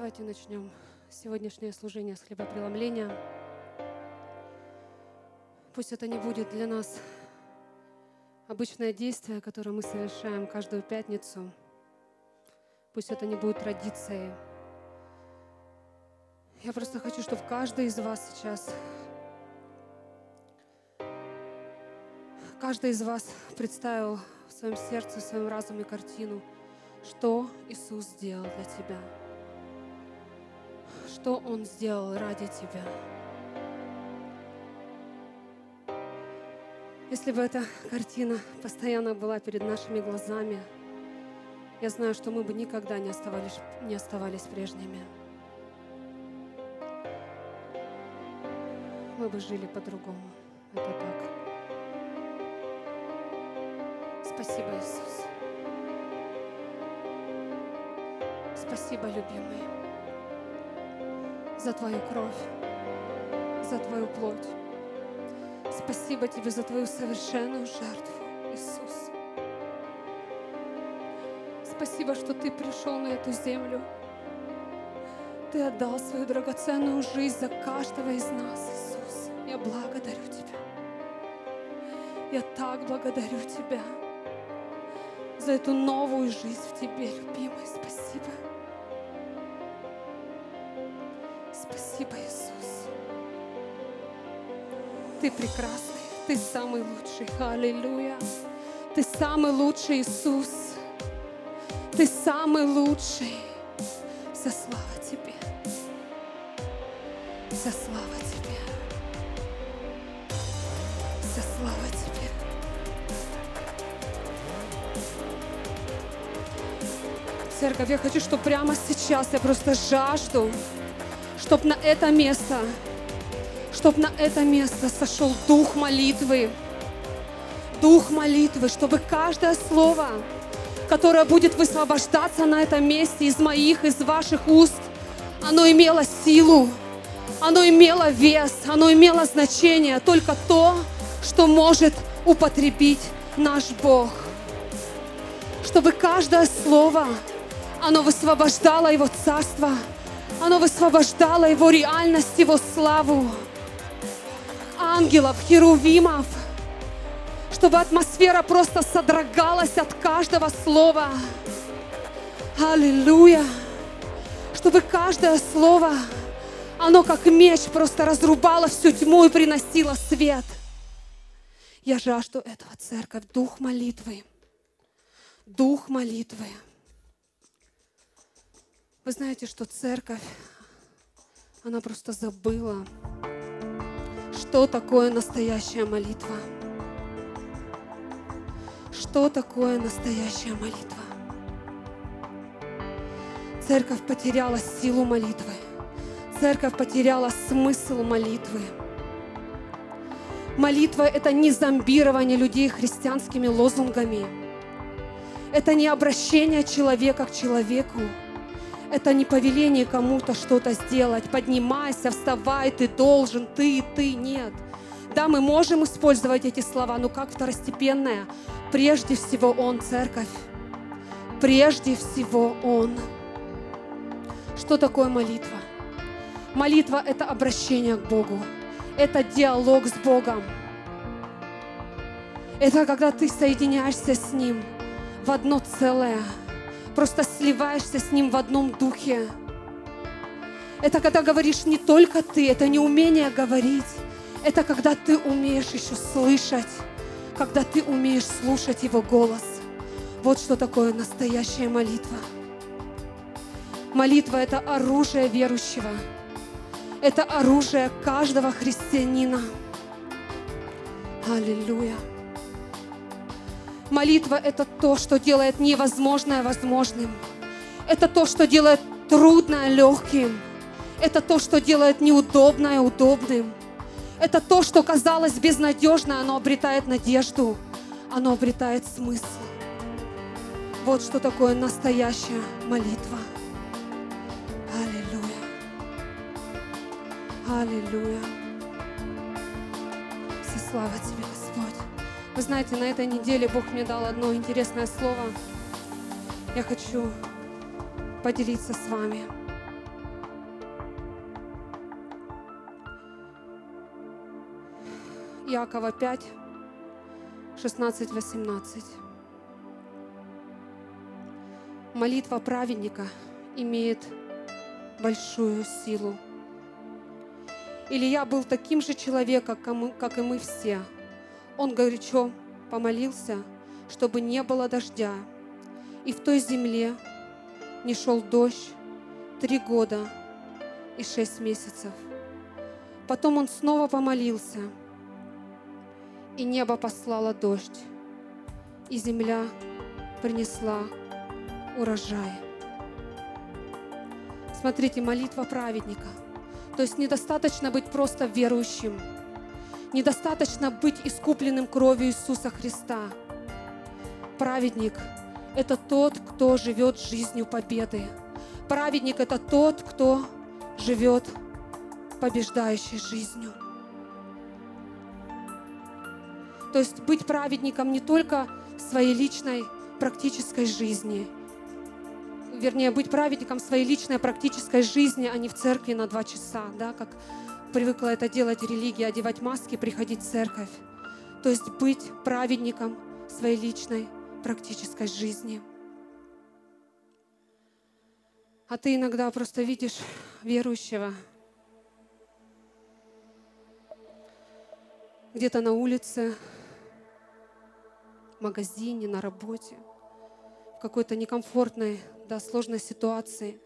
Давайте начнем сегодняшнее служение с хлебопреломления. Пусть это не будет для нас обычное действие, которое мы совершаем каждую пятницу. Пусть это не будет традицией. Я просто хочу, чтобы каждый из вас сейчас, каждый из вас представил в своем сердце, в своем разуме картину, что Иисус сделал для тебя – что Он сделал ради тебя. Если бы эта картина постоянно была перед нашими глазами, я знаю, что мы бы никогда не оставались, не оставались прежними. Мы бы жили по-другому. Это так. Спасибо, Иисус. Спасибо, любимый за Твою кровь, за Твою плоть. Спасибо Тебе за Твою совершенную жертву, Иисус. Спасибо, что Ты пришел на эту землю. Ты отдал свою драгоценную жизнь за каждого из нас, Иисус. Я благодарю Тебя. Я так благодарю Тебя за эту новую жизнь в Тебе, любимый. Спасибо. Ты прекрасный, Ты самый лучший. Аллилуйя. Ты самый лучший, Иисус. Ты самый лучший. Вся слава Тебе. Вся слава Тебе. Вся слава Тебе. Церковь, я хочу, чтобы прямо сейчас я просто жажду чтобы на это место, чтобы на это место сошел дух молитвы. Дух молитвы, чтобы каждое слово, которое будет высвобождаться на этом месте из моих, из ваших уст, оно имело силу, оно имело вес, оно имело значение, только то, что может употребить наш Бог. Чтобы каждое слово, оно высвобождало Его Царство – оно высвобождало Его реальность, Его славу. Ангелов, херувимов, чтобы атмосфера просто содрогалась от каждого слова. Аллилуйя! Чтобы каждое слово, оно как меч просто разрубало всю тьму и приносило свет. Я жажду этого, церковь, дух молитвы. Дух молитвы. Вы знаете, что церковь, она просто забыла, что такое настоящая молитва. Что такое настоящая молитва? Церковь потеряла силу молитвы. Церковь потеряла смысл молитвы. Молитва – это не зомбирование людей христианскими лозунгами. Это не обращение человека к человеку. Это не повеление кому-то что-то сделать. Поднимайся, вставай, ты должен, ты, ты, нет. Да, мы можем использовать эти слова, но как второстепенное. Прежде всего Он, церковь. Прежде всего Он. Что такое молитва? Молитва – это обращение к Богу. Это диалог с Богом. Это когда ты соединяешься с Ним в одно целое – просто сливаешься с Ним в одном духе. Это когда говоришь не только ты, это не умение говорить, это когда ты умеешь еще слышать, когда ты умеешь слушать Его голос. Вот что такое настоящая молитва. Молитва – это оружие верующего. Это оружие каждого христианина. Аллилуйя. Молитва – это то, что делает невозможное возможным. Это то, что делает трудное легким. Это то, что делает неудобное удобным. Это то, что казалось безнадежно, оно обретает надежду, оно обретает смысл. Вот что такое настоящая молитва. Аллилуйя. Аллилуйя. Все слава Тебе. Вы знаете, на этой неделе Бог мне дал одно интересное слово. Я хочу поделиться с вами. Якова 5, 16, 18. Молитва праведника имеет большую силу. Или я был таким же человеком, как и мы все – он горячо помолился, чтобы не было дождя. И в той земле не шел дождь три года и шесть месяцев. Потом он снова помолился, и небо послало дождь, и земля принесла урожай. Смотрите, молитва праведника. То есть недостаточно быть просто верующим. Недостаточно быть искупленным кровью Иисуса Христа. Праведник – это тот, кто живет жизнью победы. Праведник – это тот, кто живет побеждающей жизнью. То есть быть праведником не только в своей личной практической жизни, вернее, быть праведником в своей личной практической жизни, а не в церкви на два часа, да, как привыкла это делать религия, одевать маски, приходить в церковь. То есть быть праведником своей личной практической жизни. А ты иногда просто видишь верующего где-то на улице, в магазине, на работе, в какой-то некомфортной, да, сложной ситуации.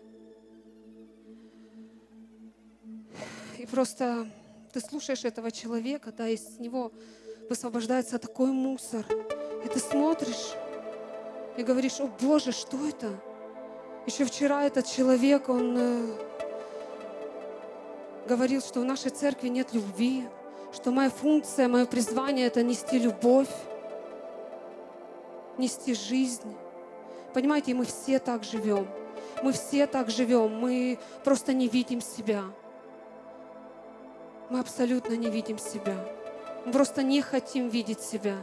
И просто ты слушаешь этого человека, да, из него высвобождается такой мусор. И ты смотришь и говоришь, о Боже, что это? Еще вчера этот человек, он э, говорил, что в нашей церкви нет любви, что моя функция, мое призвание – это нести любовь, нести жизнь. Понимаете, мы все так живем. Мы все так живем. Мы просто не видим себя. Мы абсолютно не видим себя. Мы просто не хотим видеть себя.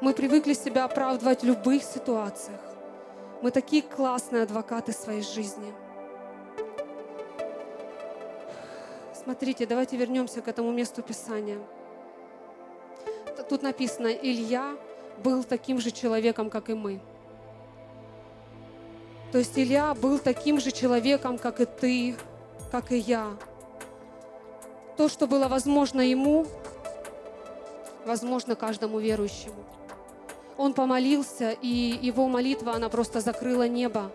Мы привыкли себя оправдывать в любых ситуациях. Мы такие классные адвокаты своей жизни. Смотрите, давайте вернемся к этому месту Писания. Тут написано, Илья был таким же человеком, как и мы. То есть Илья был таким же человеком, как и ты, как и я. То, что было возможно ему, возможно каждому верующему. Он помолился, и его молитва, она просто закрыла небо.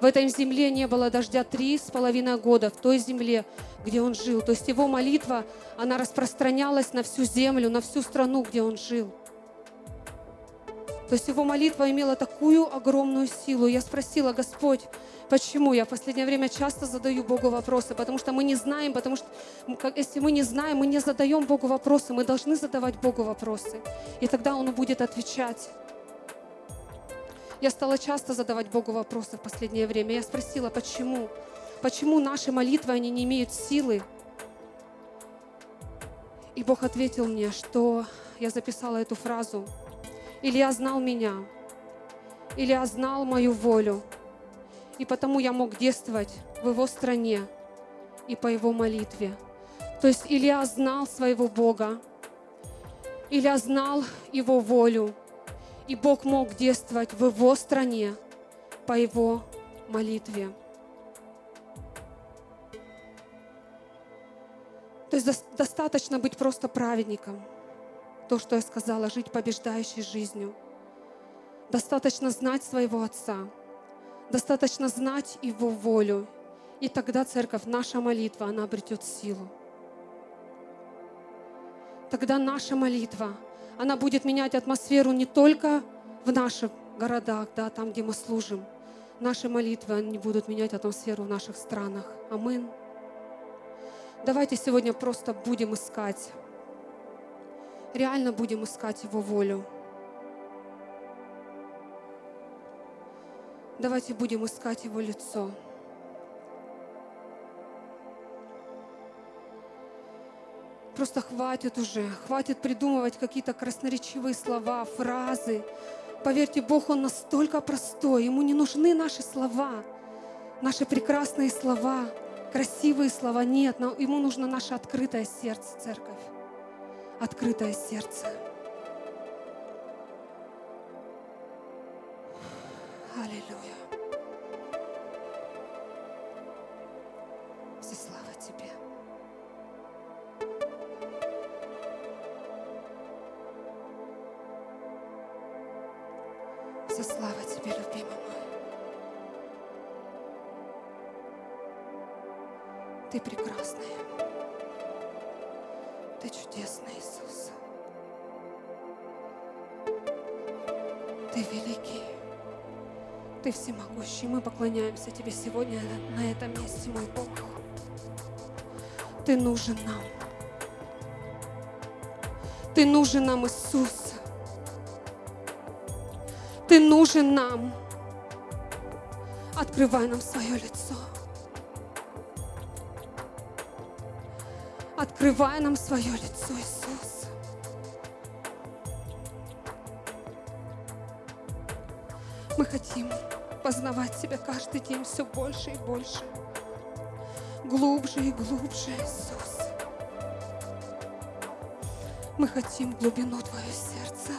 В этой земле не было дождя три с половиной года, в той земле, где он жил. То есть его молитва, она распространялась на всю землю, на всю страну, где он жил. То есть его молитва имела такую огромную силу. Я спросила, Господь, почему? Я в последнее время часто задаю Богу вопросы, потому что мы не знаем, потому что если мы не знаем, мы не задаем Богу вопросы, мы должны задавать Богу вопросы. И тогда Он будет отвечать. Я стала часто задавать Богу вопросы в последнее время. Я спросила, почему? Почему наши молитвы, они не имеют силы? И Бог ответил мне, что я записала эту фразу. Илья знал меня, Илья знал мою волю, и потому я мог действовать в его стране и по его молитве. То есть Илья знал своего Бога, Илья знал его волю, и Бог мог действовать в его стране по его молитве. То есть достаточно быть просто праведником. То, что я сказала, жить побеждающей жизнью. Достаточно знать своего Отца. Достаточно знать Его волю. И тогда, церковь, наша молитва, она обретет силу. Тогда наша молитва, она будет менять атмосферу не только в наших городах, да, там, где мы служим. Наши молитвы, они будут менять атмосферу в наших странах. Амин. Давайте сегодня просто будем искать, реально будем искать Его волю. Давайте будем искать Его лицо. Просто хватит уже, хватит придумывать какие-то красноречивые слова, фразы. Поверьте, Бог, Он настолько простой, Ему не нужны наши слова, наши прекрасные слова. красивые слова. Нет, ему нужно наше открытое сердце, церковь. Открытое сердце. Аллилуйя. Все слава Тебе. Все слава Тебе, любимый мой. Ты прекрасный. Ты чудесный, Ты великий. Ты всемогущий. Мы поклоняемся Тебе сегодня на этом месте, мой Бог. Ты нужен нам. Ты нужен нам, Иисус. Ты нужен нам. Открывай нам свое лицо. Открывай нам свое лицо, Иисус. Хотим познавать Тебя каждый день все больше и больше. Глубже и глубже, Иисус. Мы хотим глубину Твое сердце.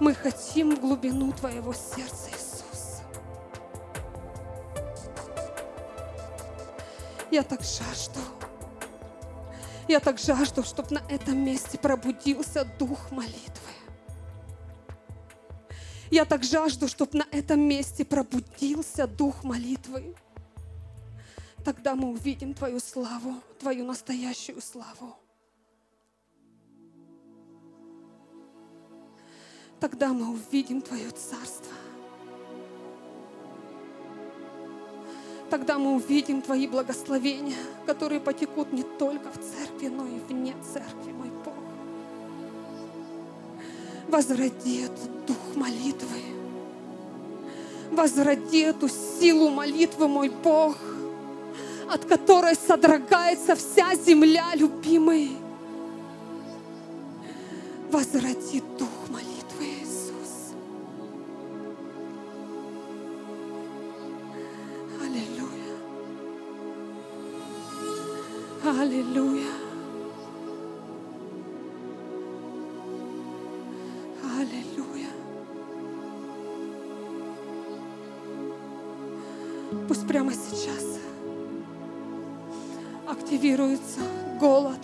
Мы хотим глубину Твоего сердца, Иисус. Я так жажду. Я так жажду, чтобы на этом месте пробудился дух молитвы. Я так жажду, чтобы на этом месте пробудился дух молитвы. Тогда мы увидим Твою славу, Твою настоящую славу. Тогда мы увидим Твое Царство. Тогда мы увидим Твои благословения, которые потекут не только в церкви, но и вне церкви, мой. Возроди этот дух молитвы. Возроди эту силу молитвы, мой Бог, от которой содрогается вся земля, любимый. Возроди дух молитвы, Иисус. Аллилуйя. Аллилуйя. Прямо сейчас активируется голод,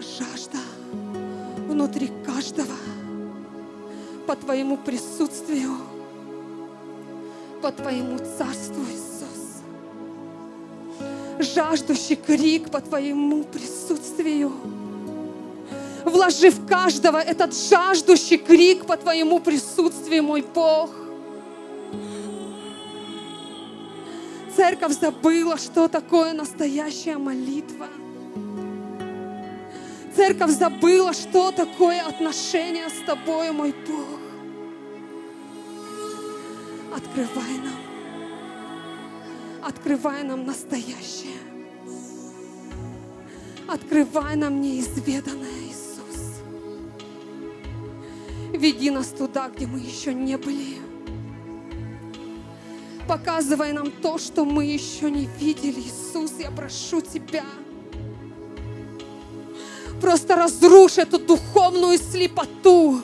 жажда внутри каждого по Твоему присутствию, по Твоему Царству, Иисус. Жаждущий крик по Твоему присутствию. Вложи в каждого этот жаждущий крик по Твоему присутствию, мой Бог. Церковь забыла, что такое настоящая молитва. Церковь забыла, что такое отношение с Тобой, мой Бог. Открывай нам. Открывай нам настоящее. Открывай нам неизведанное, Иисус. Веди нас туда, где мы еще не были. Показывай нам то, что мы еще не видели, Иисус. Я прошу Тебя. Просто разрушь эту духовную слепоту,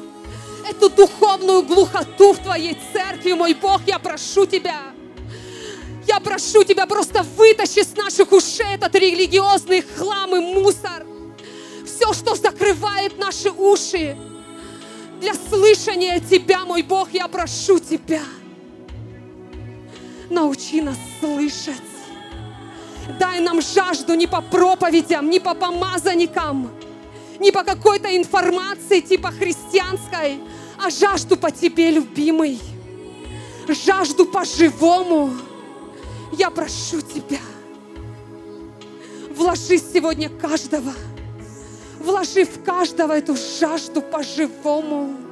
эту духовную глухоту в Твоей церкви, мой Бог. Я прошу Тебя. Я прошу Тебя, просто вытащи с наших ушей этот религиозный хлам и мусор. Все, что закрывает наши уши для слышания Тебя, мой Бог, я прошу Тебя. Научи нас слышать. Дай нам жажду не по проповедям, не по помазанникам, не по какой-то информации типа христианской, а жажду по Тебе, любимый. Жажду по-живому. Я прошу Тебя, вложи сегодня каждого, вложи в каждого эту жажду по-живому.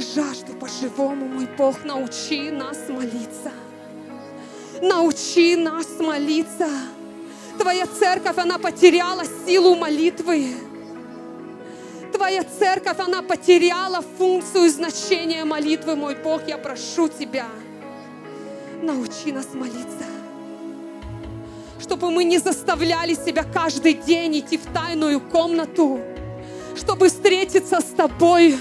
Жажду по-живому, мой Бог, научи нас молиться. Научи нас молиться. Твоя церковь, она потеряла силу молитвы. Твоя церковь, она потеряла функцию и значение молитвы, мой Бог. Я прошу Тебя, Научи нас молиться. Чтобы мы не заставляли себя каждый день идти в тайную комнату, чтобы встретиться с Тобой,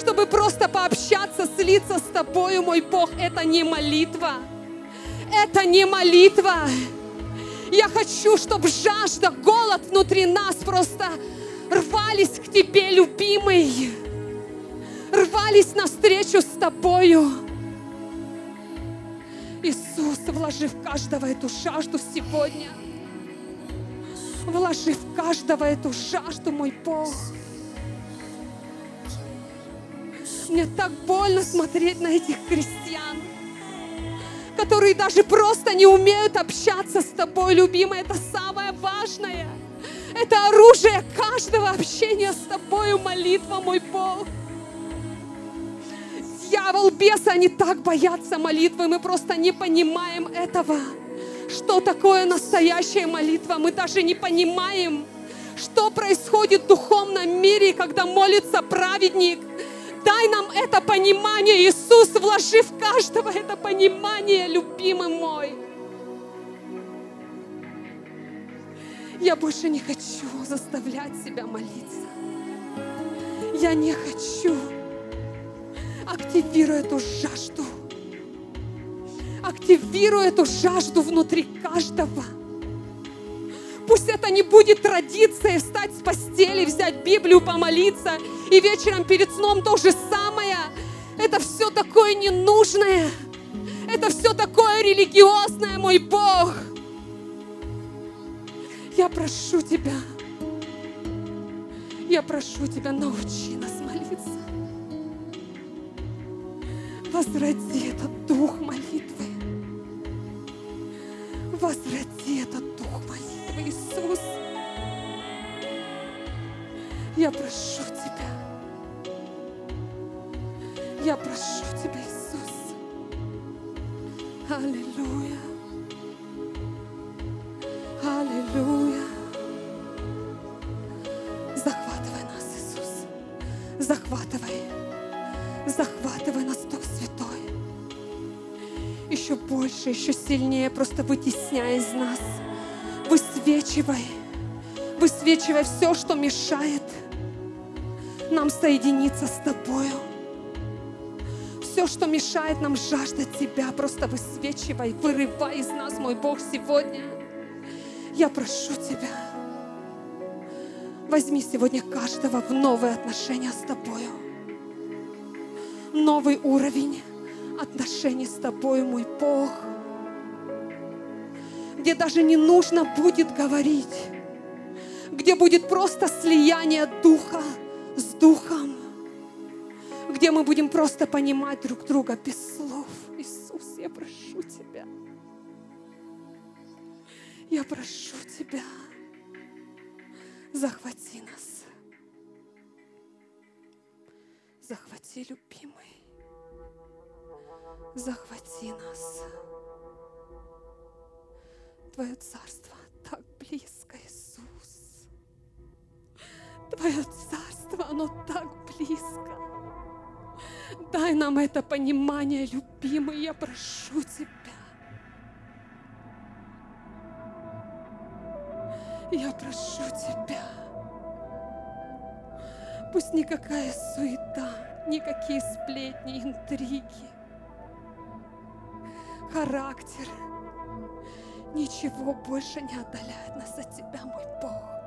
чтобы просто пообщаться, слиться с Тобою, мой Бог. Это не молитва. Это не молитва. Я хочу, чтобы жажда, голод внутри нас просто рвались к Тебе, любимый. Рвались навстречу с Тобою. Иисус, вложи в каждого эту жажду сегодня. Вложи в каждого эту жажду, мой Бог. Мне так больно смотреть на этих крестьян, которые даже просто не умеют общаться с тобой, любимый. Это самое важное. Это оружие каждого общения с тобою, молитва, мой Бог. Дьявол, бесы, они так боятся молитвы, мы просто не понимаем этого. Что такое настоящая молитва? Мы даже не понимаем, что происходит в духовном мире, когда молится праведник. Дай нам это понимание, Иисус, вложи в каждого это понимание, любимый мой. Я больше не хочу заставлять себя молиться. Я не хочу. Активируй эту жажду. Активируй эту жажду внутри каждого. Пусть это не будет традицией встать с постели, взять Библию, помолиться, и вечером перед сном то же самое. Это все такое ненужное. Это все такое религиозное, мой Бог. Я прошу Тебя, я прошу Тебя, научи нас молиться. Возроди этот дух молитвы. Возроди этот Иисус. Я прошу Тебя. Я прошу Тебя, Иисус. Аллилуйя. Аллилуйя. Захватывай нас, Иисус. Захватывай. Захватывай нас, Дух Святой. Еще больше, еще сильнее просто вытесняй из нас. Высвечивай. Высвечивай все, что мешает нам соединиться с Тобою. Все, что мешает нам жаждать Тебя, просто высвечивай, вырывай из нас, мой Бог, сегодня. Я прошу Тебя, возьми сегодня каждого в новые отношения с Тобою. Новый уровень отношений с Тобой, мой Бог. Где даже не нужно будет говорить. Где будет просто слияние Духа с Духом. Где мы будем просто понимать друг друга без слов. Иисус, я прошу Тебя. Я прошу Тебя, захвати нас. Захвати, любимый. Захвати нас. Твое царство так близко, Иисус. Твое царство, оно так близко. Дай нам это понимание, любимый, я прошу Тебя. Я прошу Тебя. Пусть никакая суета, никакие сплетни, интриги, характер, ничего больше не отдаляет нас от Тебя, мой Бог.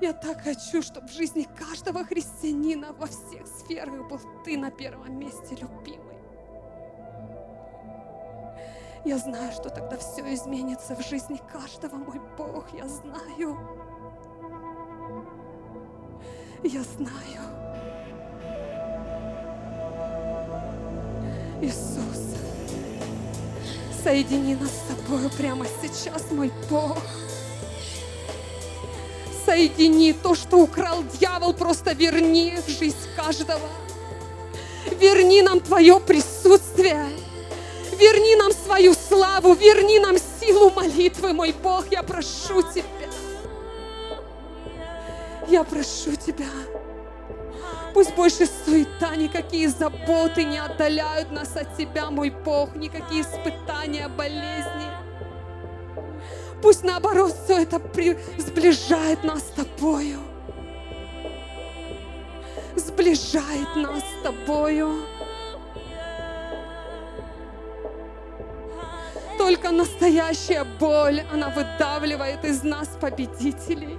Я так хочу, чтобы в жизни каждого христианина во всех сферах был Ты на первом месте, любимый. Я знаю, что тогда все изменится в жизни каждого, мой Бог, я знаю. Я знаю. Иисус, соедини нас с тобою прямо сейчас, мой Бог. Соедини то, что украл дьявол, просто верни в жизнь каждого. Верни нам Твое присутствие. Верни нам свою славу, верни нам силу молитвы, мой Бог, я прошу Тебя. Я прошу Тебя. Пусть больше суета, никакие заботы не отдаляют нас от Тебя, мой Бог, никакие испытания, болезни. Пусть наоборот все это при... сближает нас с Тобою. Сближает нас с Тобою. Только настоящая боль, она выдавливает из нас победителей.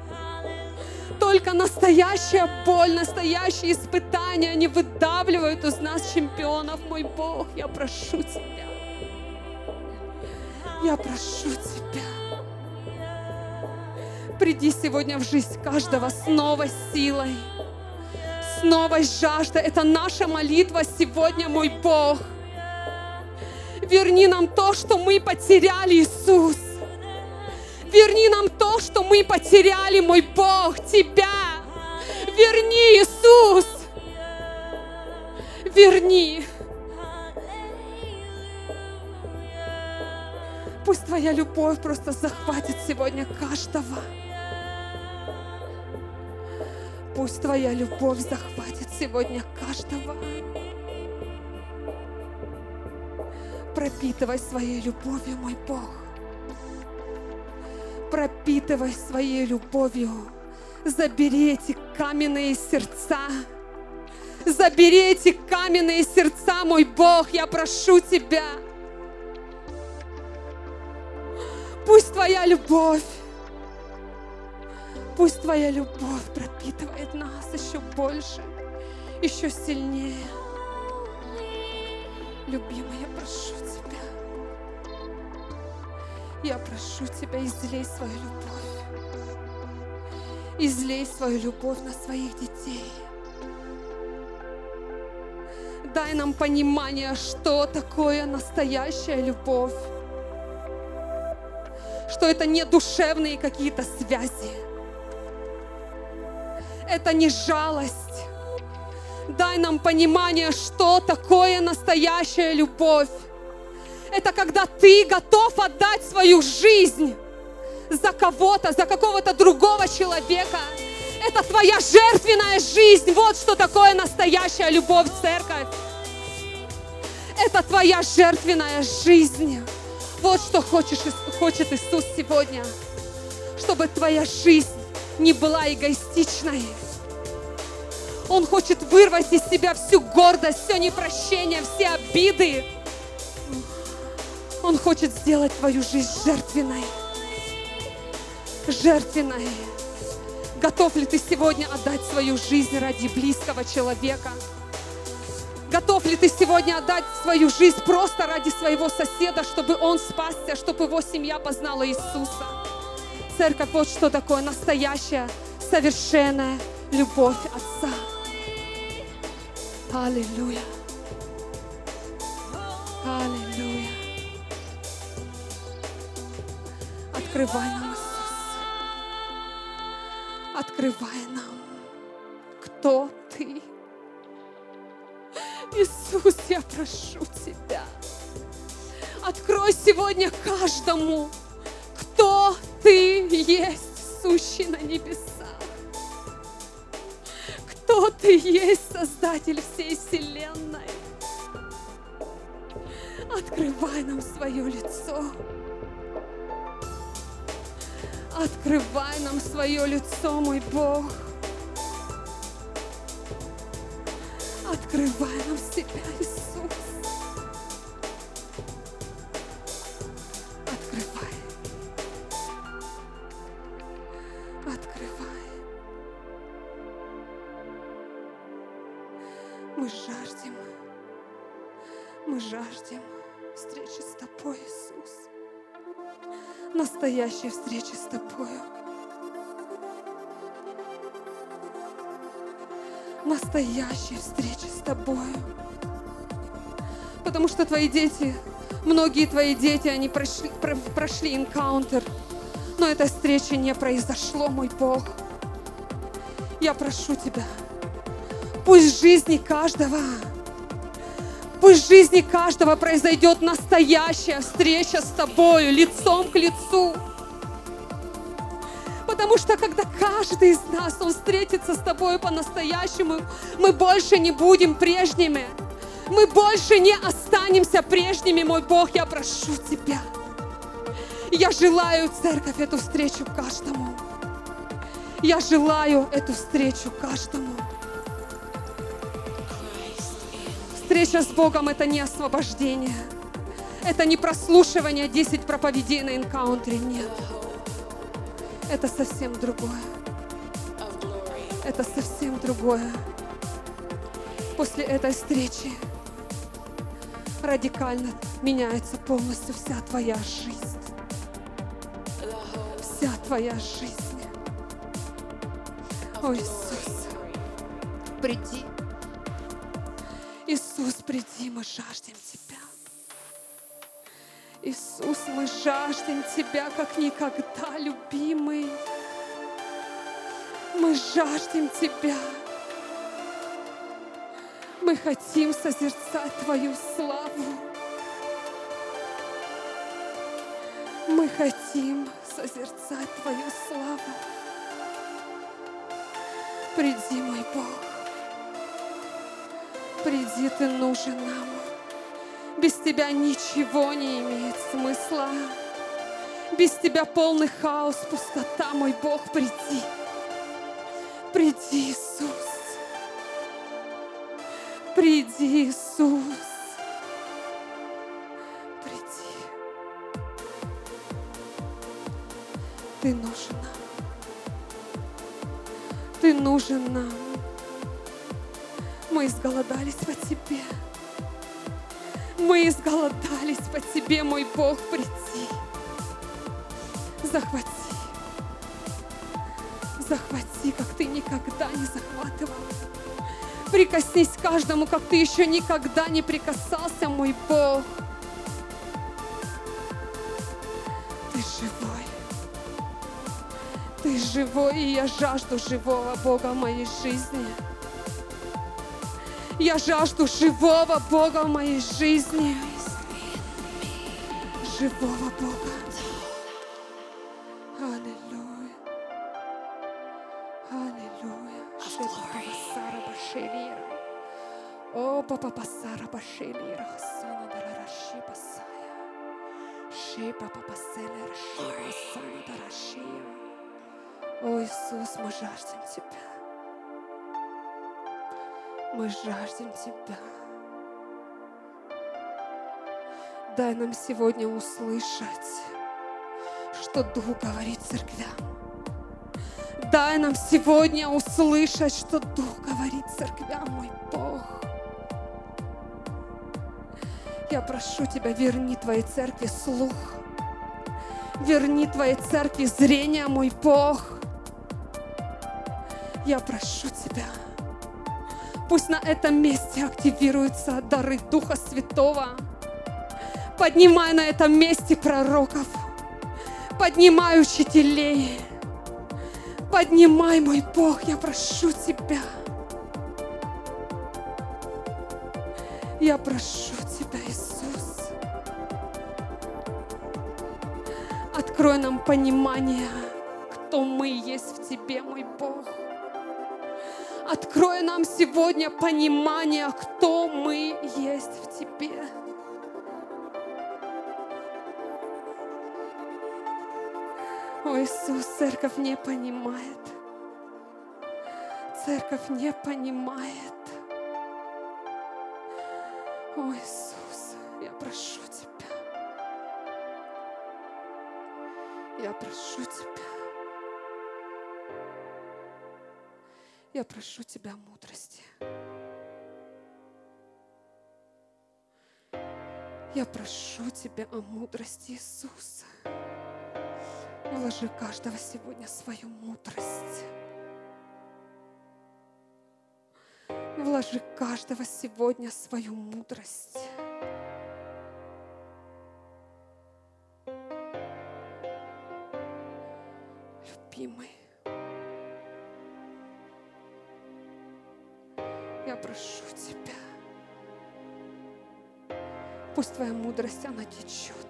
Только настоящая боль, настоящие испытания, они выдавливают из нас чемпионов, мой Бог. Я прошу Тебя. Я прошу Тебя. Приди сегодня в жизнь каждого с новой силой, с новой жаждой. Это наша молитва сегодня, мой Бог. Верни нам то, что мы потеряли, Иисус. Верни нам то, что мы потеряли, мой Бог, Тебя. Верни, Иисус. Верни. Пусть Твоя любовь просто захватит сегодня каждого. Пусть Твоя любовь захватит сегодня каждого. Пропитывай своей любовью, мой Бог пропитывай своей любовью. Забери эти каменные сердца. Забери эти каменные сердца, мой Бог, я прошу Тебя. Пусть Твоя любовь, пусть Твоя любовь пропитывает нас еще больше, еще сильнее. Любимый, я прошу я прошу Тебя, излей свою любовь. Излей свою любовь на своих детей. Дай нам понимание, что такое настоящая любовь. Что это не душевные какие-то связи. Это не жалость. Дай нам понимание, что такое настоящая любовь это когда ты готов отдать свою жизнь за кого-то, за какого-то другого человека. Это твоя жертвенная жизнь. Вот что такое настоящая любовь, церковь. Это твоя жертвенная жизнь. Вот что хочешь, хочет Иисус сегодня. Чтобы твоя жизнь не была эгоистичной. Он хочет вырвать из себя всю гордость, все непрощение, все обиды. Он хочет сделать твою жизнь жертвенной. Жертвенной. Готов ли ты сегодня отдать свою жизнь ради близкого человека? Готов ли ты сегодня отдать свою жизнь просто ради своего соседа, чтобы он спасся, чтобы его семья познала Иисуса? Церковь, вот что такое настоящая, совершенная любовь Отца. Аллилуйя. Аллилуйя. Открывай нам, Иисус. Открывай нам, кто Ты. Иисус, я прошу Тебя. Открой сегодня каждому, кто Ты есть, сущий на небесах. Кто Ты есть, Создатель всей Вселенной. Открывай нам свое лицо. Открывай нам свое лицо, мой Бог. Открывай нам себя, Иисус. Настоящей встречи с Тобою. Настоящей встречи с Тобою. Потому что Твои дети, многие Твои дети, они прошли, энкаунтер, но эта встреча не произошло, мой Бог. Я прошу Тебя, пусть в жизни каждого Пусть в жизни каждого произойдет настоящая встреча с тобою, лицом к лицу. Потому что когда каждый из нас, он встретится с тобой по-настоящему, мы больше не будем прежними. Мы больше не останемся прежними, мой Бог, я прошу Тебя. Я желаю, церковь, эту встречу каждому. Я желаю эту встречу каждому. Встреча с Богом – это не освобождение. Это не прослушивание 10 проповедей на энкаунтере. Нет. Это совсем другое. Это совсем другое. После этой встречи радикально меняется полностью вся твоя жизнь. Вся твоя жизнь. О, Иисус, приди. Иисус, приди, мы жаждем Тебя. Иисус, мы жаждем Тебя, как никогда, любимый. Мы жаждем Тебя. Мы хотим созерцать Твою славу. Мы хотим созерцать Твою славу. Приди, мой Бог. Приди, Ты нужен нам. Без Тебя ничего не имеет смысла. Без Тебя полный хаос, пустота, мой Бог, приди. Приди, Иисус. Приди, Иисус. Приди. Ты нужен нам. Ты нужен нам. Мы изголодались по Тебе. Мы изголодались по Тебе, мой Бог, приди. Захвати. Захвати, как Ты никогда не захватывал. Прикоснись каждому, как ты еще никогда не прикасался, мой Бог. Ты живой. Ты живой, и я жажду живого Бога в моей жизни. Я жажду живого Бога в моей жизни. Живого Бога. Аллилуйя. Аллилуйя. Шепапасара башелира. О, папапасара башелира. Хасана дарараши пасая. Шипа папаселера шипа сана дарашия. О, Иисус, мы жаждем Тебя. Мы жаждем Тебя. Дай нам сегодня услышать, что Дух говорит церквям. Дай нам сегодня услышать, что Дух говорит церквям, мой Бог. Я прошу Тебя, верни Твоей церкви слух. Верни Твоей церкви зрение, мой Бог. Я прошу Тебя, пусть на этом месте активируются дары Духа Святого. Поднимай на этом месте пророков. Поднимай учителей. Поднимай, мой Бог, я прошу Тебя. Я прошу Тебя, Иисус. Открой нам понимание, кто мы есть в Тебе, мой Бог. Открой нам сегодня понимание, кто мы есть в Тебе. О, Иисус, церковь не понимает. Церковь не понимает. О, Иисус, я прошу Тебя. Я прошу Тебя. Я прошу Тебя мудрости. Я прошу Тебя о мудрости Иисуса. Вложи каждого сегодня свою мудрость. Вложи каждого сегодня свою мудрость. Твоя мудрость, она течет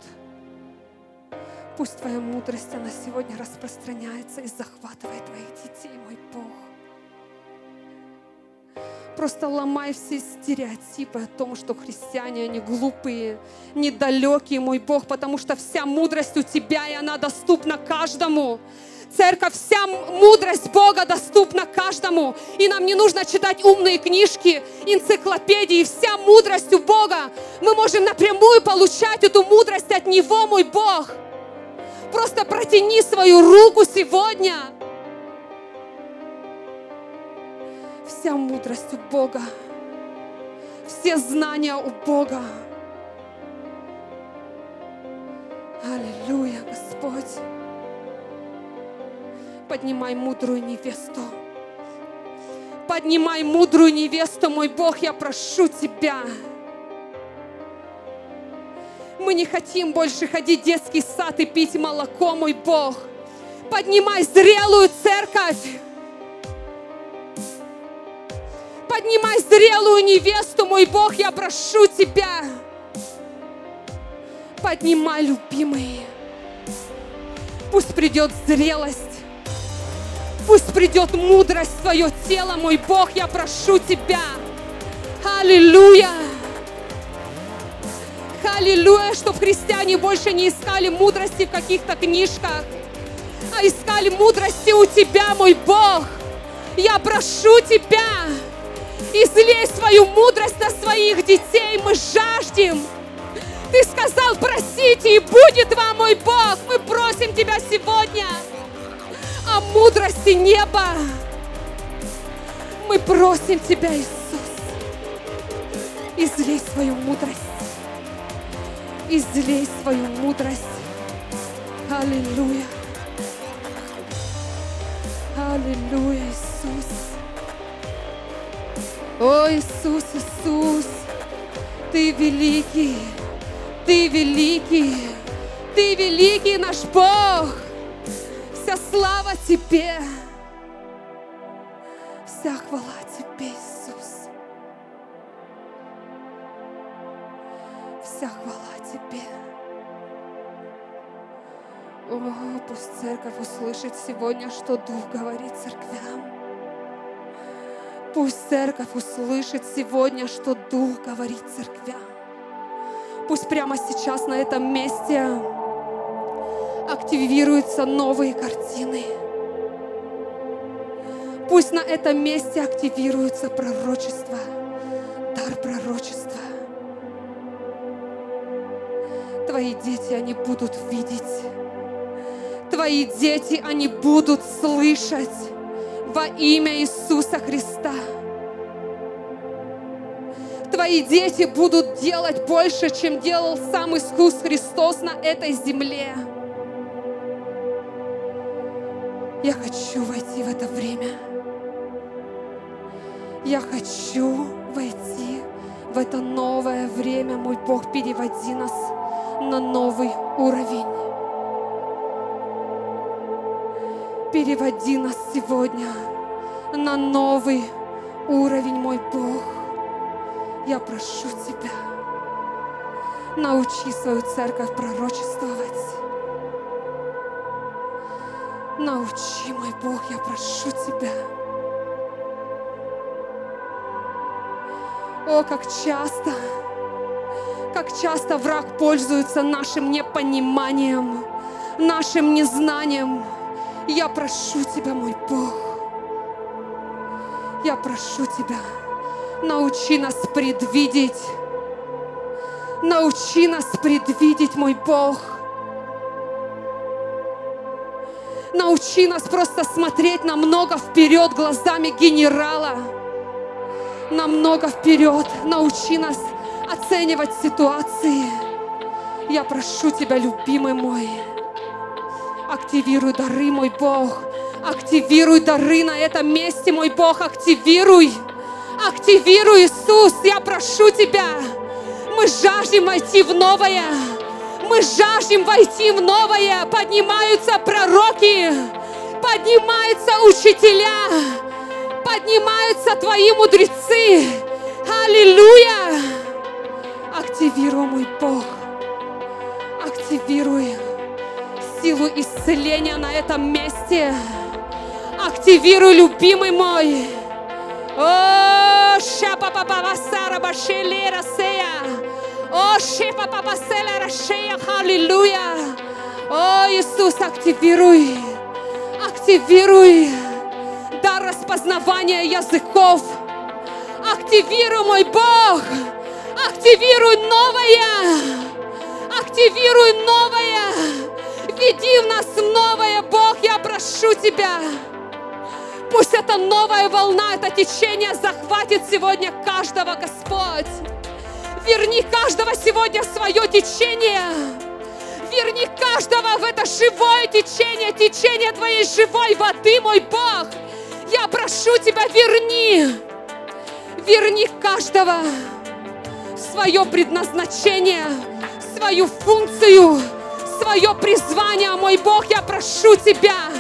Пусть Твоя мудрость, она сегодня распространяется и захватывает Твоих детей, мой Бог. Просто ломай все стереотипы о том, что христиане, они глупые, недалекие, мой Бог, потому что вся мудрость у Тебя, и она доступна каждому. Церковь, вся мудрость Бога доступна каждому. И нам не нужно читать умные книжки, энциклопедии. Вся мудрость у Бога. Мы можем напрямую получать эту мудрость от Него, мой Бог. Просто протяни свою руку сегодня. Вся мудрость у Бога. Все знания у Бога. Аллилуйя, Господь. Поднимай мудрую невесту. Поднимай мудрую невесту, мой Бог, я прошу Тебя. Мы не хотим больше ходить в детский сад и пить молоко, мой Бог. Поднимай зрелую церковь. Поднимай зрелую невесту, мой Бог, я прошу Тебя. Поднимай, любимые. Пусть придет зрелость. Пусть придет мудрость в твое тело, мой Бог, я прошу Тебя. Аллилуйя. Аллилуйя, чтобы христиане больше не искали мудрости в каких-то книжках, а искали мудрости у Тебя, мой Бог. Я прошу Тебя, излей свою мудрость на своих детей, мы жаждем. Ты сказал, просите, и будет вам, мой Бог. Мы просим Тебя сегодня о мудрости неба. Мы просим Тебя, Иисус, излей свою мудрость. Излей свою мудрость. Аллилуйя. Аллилуйя, Иисус. О, Иисус, Иисус, Ты великий, Ты великий, Ты великий наш Бог. Вся слава Тебе. Вся хвала Тебе, Иисус. Вся хвала Тебе. О, пусть церковь услышит сегодня, что Дух говорит церквям. Пусть церковь услышит сегодня, что Дух говорит церквям. Пусть прямо сейчас на этом месте активируются новые картины. Пусть на этом месте активируется пророчество, дар пророчества. Твои дети, они будут видеть. Твои дети, они будут слышать во имя Иисуса Христа. Твои дети будут делать больше, чем делал сам Иисус Христос на этой земле. Я хочу войти в это время. Я хочу войти в это новое время. Мой Бог, переводи нас на новый уровень. Переводи нас сегодня на новый уровень, мой Бог. Я прошу Тебя, научи свою церковь пророчествовать. Научи, мой Бог, я прошу Тебя. О, как часто, как часто враг пользуется нашим непониманием, нашим незнанием. Я прошу Тебя, мой Бог, я прошу Тебя, научи нас предвидеть, научи нас предвидеть, мой Бог – Научи нас просто смотреть намного вперед глазами генерала. Намного вперед. Научи нас оценивать ситуации. Я прошу Тебя, любимый мой, активируй дары, мой Бог. Активируй дары на этом месте, мой Бог. Активируй. Активируй, Иисус. Я прошу Тебя. Мы жаждем войти в новое. Мы жаждем войти в новое. Поднимаются пророки, поднимаются учителя, поднимаются Твои мудрецы. Аллилуйя! Активируй, мой Бог. Активируй силу исцеления на этом месте. Активируй, любимый мой. О, шапа папа сара башелера сея. О, шепа папа селера шея, аллилуйя. О, Иисус, активируй, активируй дар распознавания языков. Активируй, мой Бог, активируй новое, активируй новое. Веди в нас новое, Бог, я прошу Тебя. Пусть эта новая волна, это течение захватит сегодня каждого, Господь. Верни каждого сегодня в свое течение. Верни каждого в это живое течение, течение Твоей живой воды, мой Бог. Я прошу Тебя, верни. Верни каждого в свое предназначение, свою функцию, свое призвание, мой Бог, я прошу Тебя,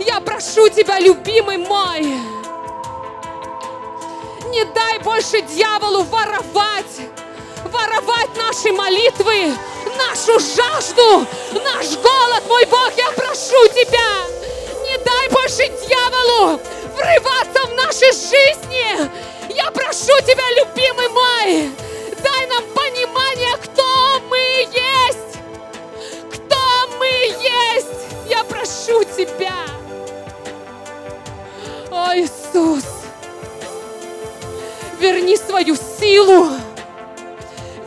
я прошу Тебя, любимый мой, не дай больше дьяволу воровать, воровать наши молитвы, нашу жажду, наш голод, мой Бог, я прошу Тебя, не дай больше дьяволу врываться в наши жизни. Я прошу Тебя, любимый мой, дай нам понимание, кто мы есть мы есть. Я прошу Тебя. О, Иисус, верни свою силу.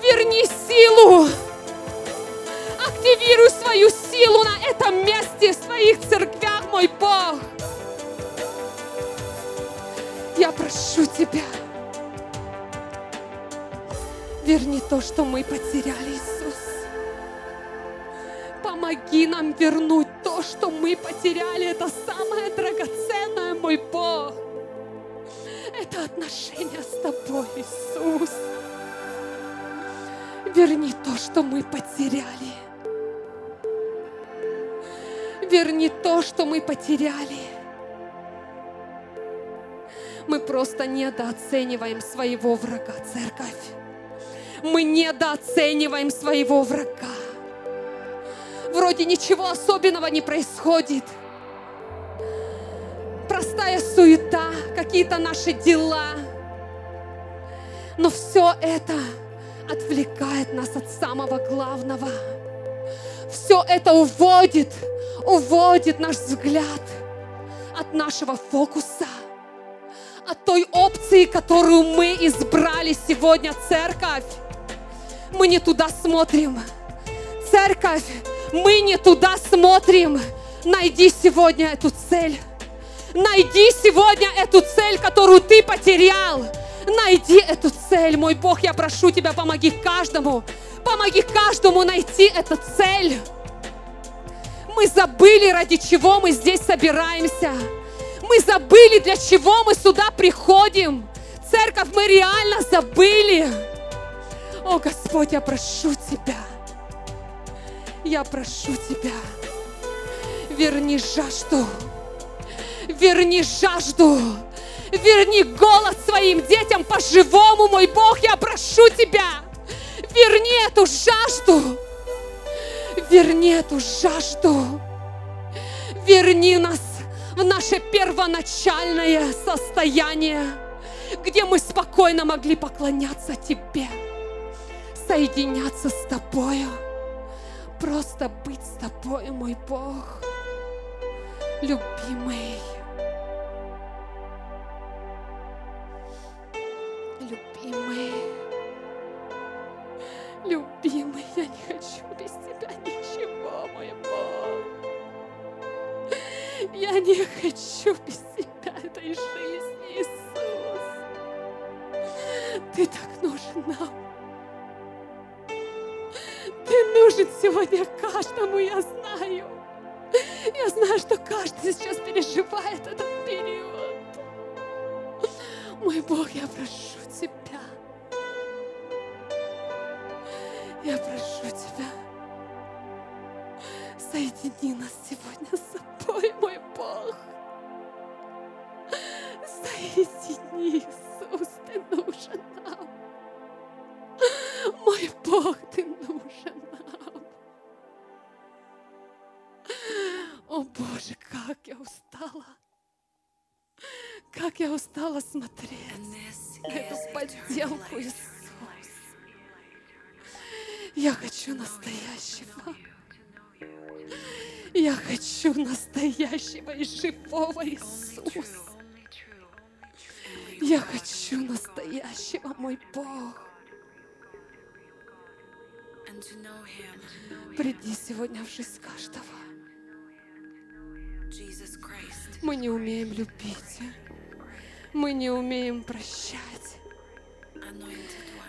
Верни силу. Активируй свою силу на этом месте, в своих церквях, мой Бог. Я прошу Тебя. Верни то, что мы потеряли, Иисус. Помоги нам вернуть то, что мы потеряли. Это самое драгоценное, мой Бог. Это отношение с Тобой, Иисус. Верни то, что мы потеряли. Верни то, что мы потеряли. Мы просто недооцениваем своего врага, церковь. Мы недооцениваем своего врага вроде ничего особенного не происходит. Простая суета, какие-то наши дела. Но все это отвлекает нас от самого главного. Все это уводит, уводит наш взгляд от нашего фокуса, от той опции, которую мы избрали сегодня, церковь. Мы не туда смотрим. Церковь мы не туда смотрим. Найди сегодня эту цель. Найди сегодня эту цель, которую ты потерял. Найди эту цель, мой Бог, я прошу тебя, помоги каждому. Помоги каждому найти эту цель. Мы забыли, ради чего мы здесь собираемся. Мы забыли, для чего мы сюда приходим. Церковь, мы реально забыли. О, Господь, я прошу Тебя я прошу Тебя, верни жажду, верни жажду, верни голод своим детям по-живому, мой Бог, я прошу Тебя, верни эту жажду, верни эту жажду, верни нас в наше первоначальное состояние, где мы спокойно могли поклоняться Тебе, соединяться с Тобою просто быть с тобой, мой Бог, любимый. Любимый, любимый, я не хочу без тебя ничего, мой Бог. Я не хочу без тебя этой жизни, Иисус. Ты так нужен нам. Нужен сегодня каждому, я знаю. Я знаю, что каждый сейчас переживает этот период. Мой Бог, я прошу Тебя. Я прошу Тебя. Соедини нас сегодня с собой, мой Бог. Соедини, смотреть на эту подделку. Иисус. Я хочу настоящего. Я хочу настоящего и живого Иисуса. Я хочу настоящего, мой Бог. Приди сегодня в жизнь каждого. Мы не умеем любить. Мы не умеем прощать.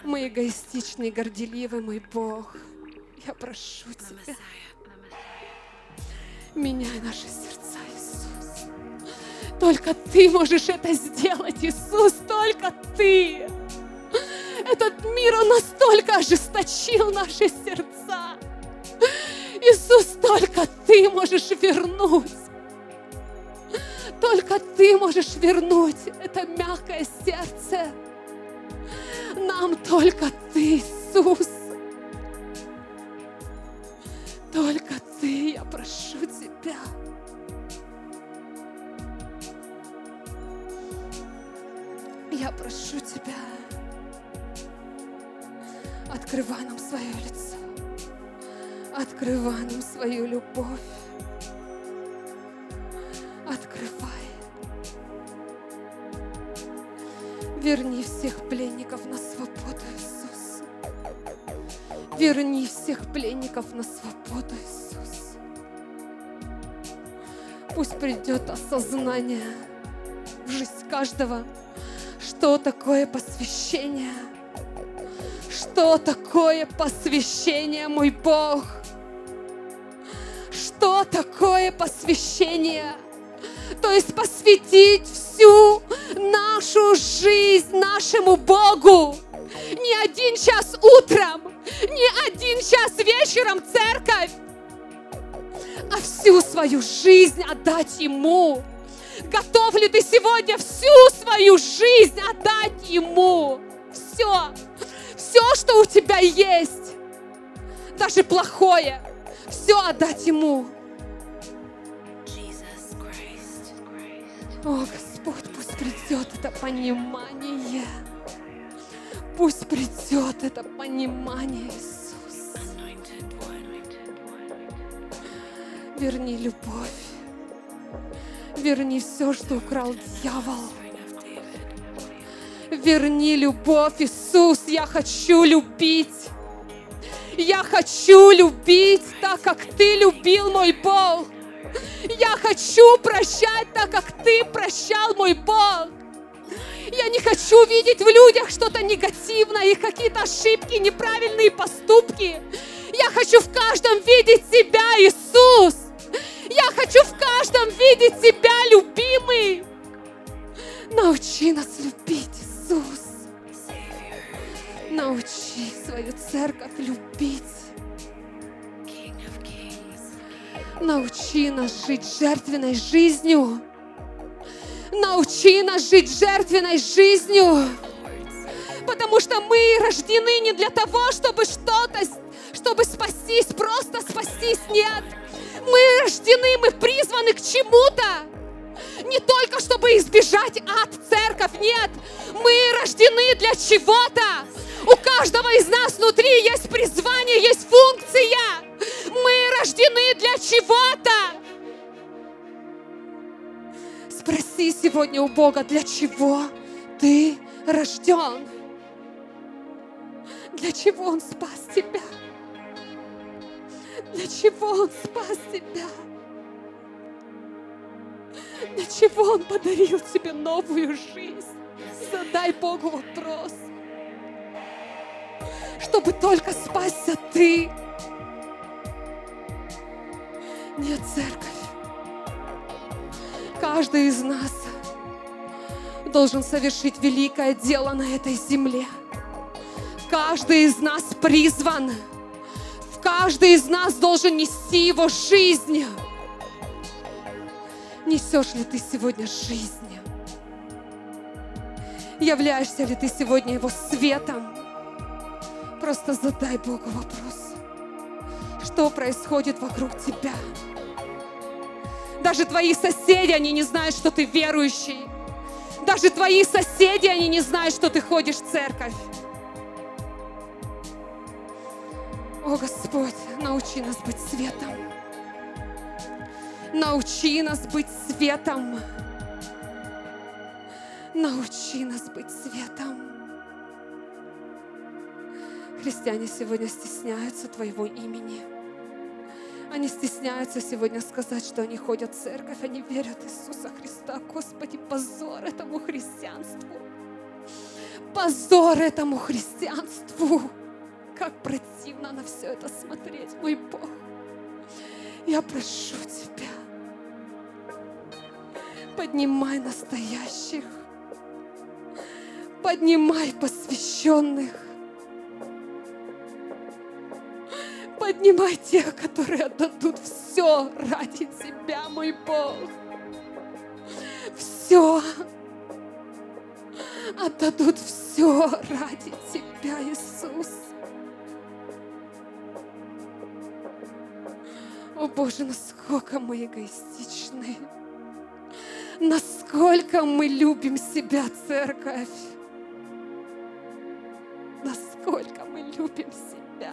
Мы эгоистичны и горделивы, мой Бог. Я прошу Тебя, меняй наши сердца, Иисус. Только Ты можешь это сделать, Иисус, только Ты. Этот мир, он настолько ожесточил наши сердца. Иисус, только Ты можешь вернуть. Только Ты можешь вернуть это мягкое сердце. Нам только Ты, Иисус. Только Ты, я прошу Тебя. Я прошу Тебя. Открывай нам свое лицо. Открывай нам свою любовь. Верни всех пленников на свободу, Иисус. Верни всех пленников на свободу, Иисус. Пусть придет осознание в жизнь каждого, что такое посвящение. Что такое посвящение, мой Бог? Что такое посвящение? То есть посвятить всю нашу жизнь нашему Богу. Не один час утром, не один час вечером церковь, а всю свою жизнь отдать Ему. Готов ли ты сегодня всю свою жизнь отдать Ему? Все, все, что у тебя есть, даже плохое, все отдать Ему. О, Господь, придет это понимание. Пусть придет это понимание, Иисус. Верни любовь. Верни все, что украл дьявол. Верни любовь, Иисус. Я хочу любить. Я хочу любить так, как Ты любил, мой Бог. Я хочу прощать так, как Ты прощал, мой Бог. Я не хочу видеть в людях что-то негативное, их какие-то ошибки, неправильные поступки. Я хочу в каждом видеть себя, Иисус. Я хочу в каждом видеть себя, любимый. Научи нас любить, Иисус. Научи свою церковь любить. Научи нас жить жертвенной жизнью. Научи нас жить жертвенной жизнью. Потому что мы рождены не для того, чтобы что-то, чтобы спастись, просто спастись, нет. Мы рождены, мы призваны к чему-то. Не только чтобы избежать ад, церковь, нет. Мы рождены для чего-то. У каждого из нас внутри есть призвание, есть функция. Рождены для чего-то. Спроси сегодня у Бога, для чего ты рожден? Для чего Он спас тебя? Для чего Он спас тебя? Для чего Он подарил тебе новую жизнь? Задай Богу вопрос. Чтобы только спасся ты. Нет, церковь. Каждый из нас должен совершить великое дело на этой земле. Каждый из нас призван. Каждый из нас должен нести его жизнь. Несешь ли ты сегодня жизнь? Являешься ли ты сегодня его светом? Просто задай Богу вопрос. Что происходит вокруг тебя? Даже твои соседи, они не знают, что ты верующий. Даже твои соседи, они не знают, что ты ходишь в церковь. О, Господь, научи нас быть светом. Научи нас быть светом. Научи нас быть светом. Христиане сегодня стесняются Твоего имени. Они стесняются сегодня сказать, что они ходят в церковь, они верят в Иисуса Христа. Господи, позор этому христианству. Позор этому христианству. Как противно на все это смотреть, мой Бог. Я прошу Тебя, поднимай настоящих, поднимай посвященных, поднимай тех, которые отдадут все ради Тебя, мой Бог. Все. Отдадут все ради Тебя, Иисус. О Боже, насколько мы эгоистичны. Насколько мы любим себя, церковь. Насколько мы любим себя.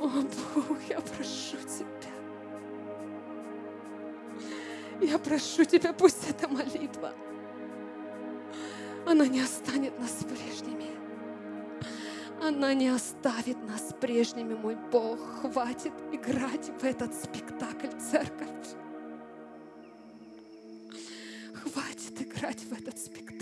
О Бог, я прошу Тебя. Я прошу Тебя, пусть эта молитва, она не останет нас прежними. Она не оставит нас прежними, мой Бог. Хватит играть в этот спектакль, церковь. Хватит играть в этот спектакль.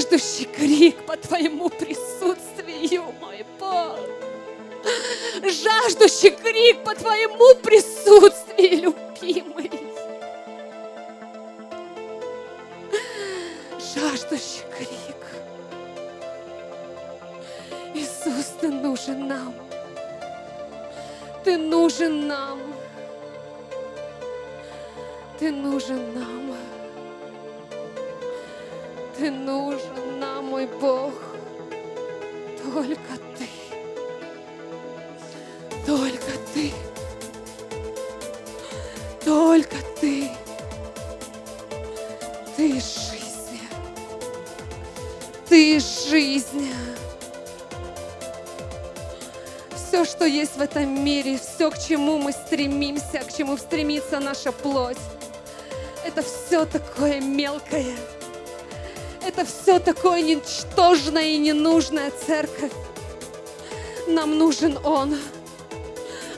Жаждущий крик по Твоему присутствию, мой Бог. Жаждущий крик по Твоему присутствию, любимый. Жаждущий крик. Иисус, Ты нужен нам. Ты нужен нам. Ты нужен нам. Ты нужен нам, мой Бог. Только Ты. Только Ты. Только Ты. Ты жизнь. Ты жизнь. Все, что есть в этом мире, все, к чему мы стремимся, к чему стремится наша плоть, это все такое мелкое. Это все такое ничтожное и ненужное, церковь. Нам нужен Он.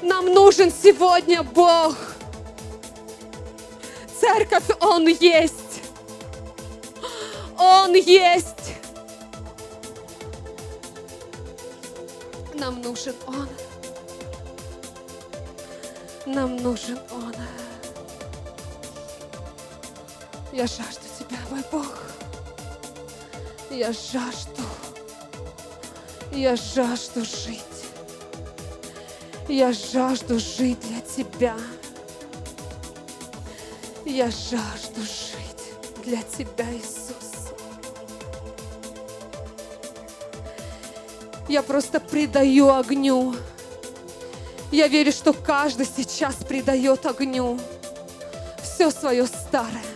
Нам нужен сегодня Бог. Церковь, Он есть. Он есть. Нам нужен Он. Нам нужен Он. Я жажду Тебя, мой Бог. Я жажду. Я жажду жить. Я жажду жить для Тебя. Я жажду жить для Тебя, Иисус. Я просто предаю огню. Я верю, что каждый сейчас предает огню все свое старое,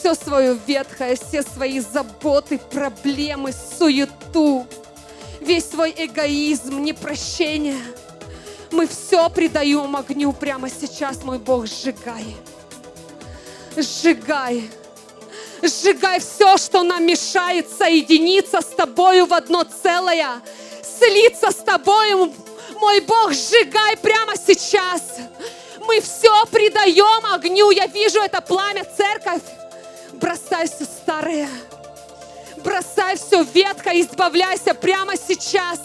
все свое ветхое, все свои заботы, проблемы, суету, весь свой эгоизм, непрощение. Мы все предаем огню прямо сейчас, мой Бог, сжигай. Сжигай. Сжигай все, что нам мешает соединиться с Тобою в одно целое, слиться с Тобою. Мой Бог, сжигай прямо сейчас. Мы все предаем огню. Я вижу это пламя, церковь бросай все старое, бросай все ветхое, избавляйся прямо сейчас.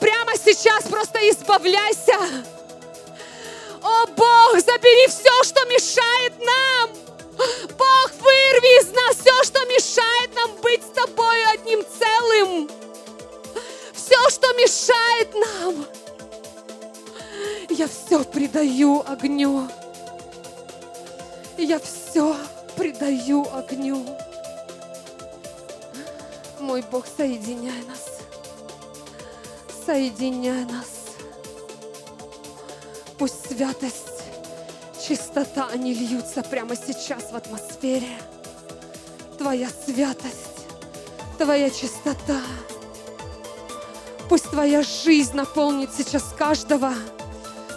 Прямо сейчас просто избавляйся. О Бог, забери все, что мешает нам. Бог, вырви из нас все, что мешает нам быть с Тобой одним целым. Все, что мешает нам. Я все предаю огню. Я все предаю огню. Мой Бог, соединяй нас. Соединяй нас. Пусть святость, чистота, они льются прямо сейчас в атмосфере. Твоя святость, Твоя чистота. Пусть Твоя жизнь наполнит сейчас каждого.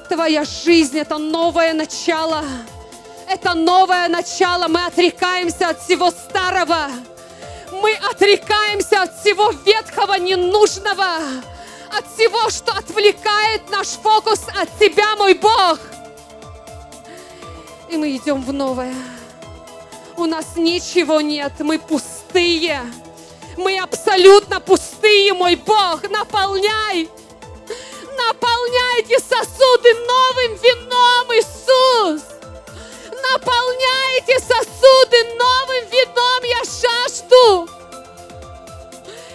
Твоя жизнь – это новое начало. Это новое начало. Мы отрекаемся от всего старого. Мы отрекаемся от всего ветхого, ненужного. От всего, что отвлекает наш фокус от Тебя, мой Бог. И мы идем в новое. У нас ничего нет, мы пустые. Мы абсолютно пустые, мой Бог. Наполняй. Наполняй эти сосуды новым вином, Иисус. Наполняй эти сосуды новым вином. Я жажду.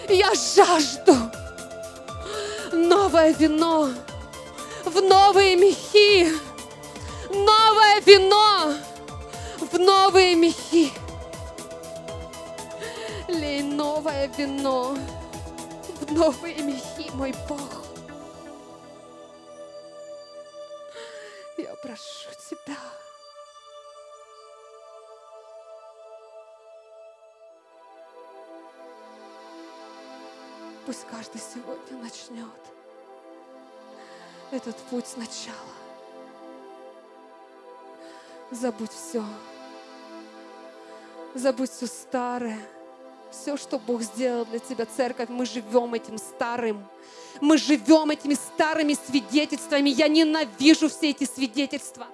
Я жажду. Новое вино в новые мехи. Новое вино в новые мехи. Лей новое вино в новые мехи, мой Бог. Я прошу Тебя. Пусть каждый сегодня начнет этот путь сначала. Забудь все. Забудь все старое. Все, что Бог сделал для тебя, церковь, мы живем этим старым. Мы живем этими старыми свидетельствами. Я ненавижу все эти свидетельства.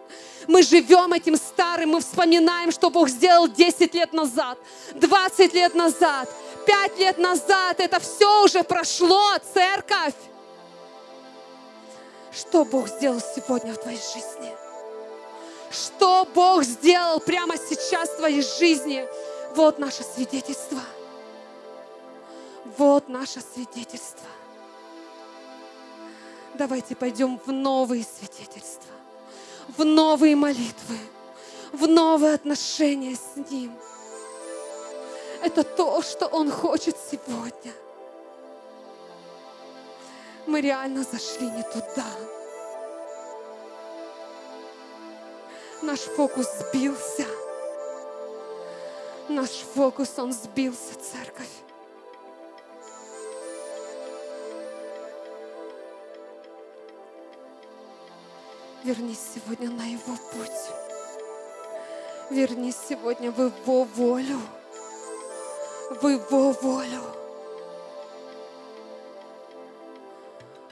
Мы живем этим старым, мы вспоминаем, что Бог сделал 10 лет назад, 20 лет назад, 5 лет назад. Это все уже прошло, церковь. Что Бог сделал сегодня в твоей жизни? Что Бог сделал прямо сейчас в твоей жизни? Вот наше свидетельство. Вот наше свидетельство. Давайте пойдем в новые свидетельства, в новые молитвы, в новые отношения с Ним. Это то, что Он хочет сегодня. Мы реально зашли не туда. Наш фокус сбился. Наш фокус, он сбился, церковь. Вернись сегодня на Его путь. Вернись сегодня в Его волю. В Его волю.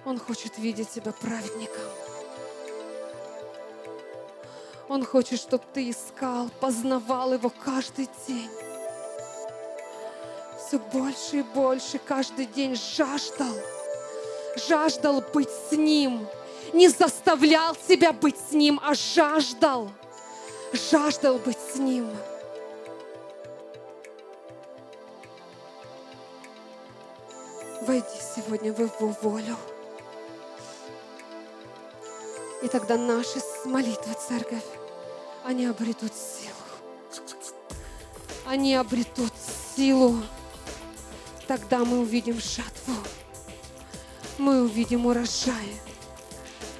Он хочет видеть тебя праведником. Он хочет, чтобы ты искал, познавал Его каждый день. Все больше и больше каждый день жаждал, жаждал быть с Ним. Не заставлял себя быть с Ним, а жаждал, жаждал быть с Ним. Войди сегодня в Его волю. И тогда наши молитвы, церковь, они обретут силу. Они обретут силу. Тогда мы увидим жатву. Мы увидим урожай.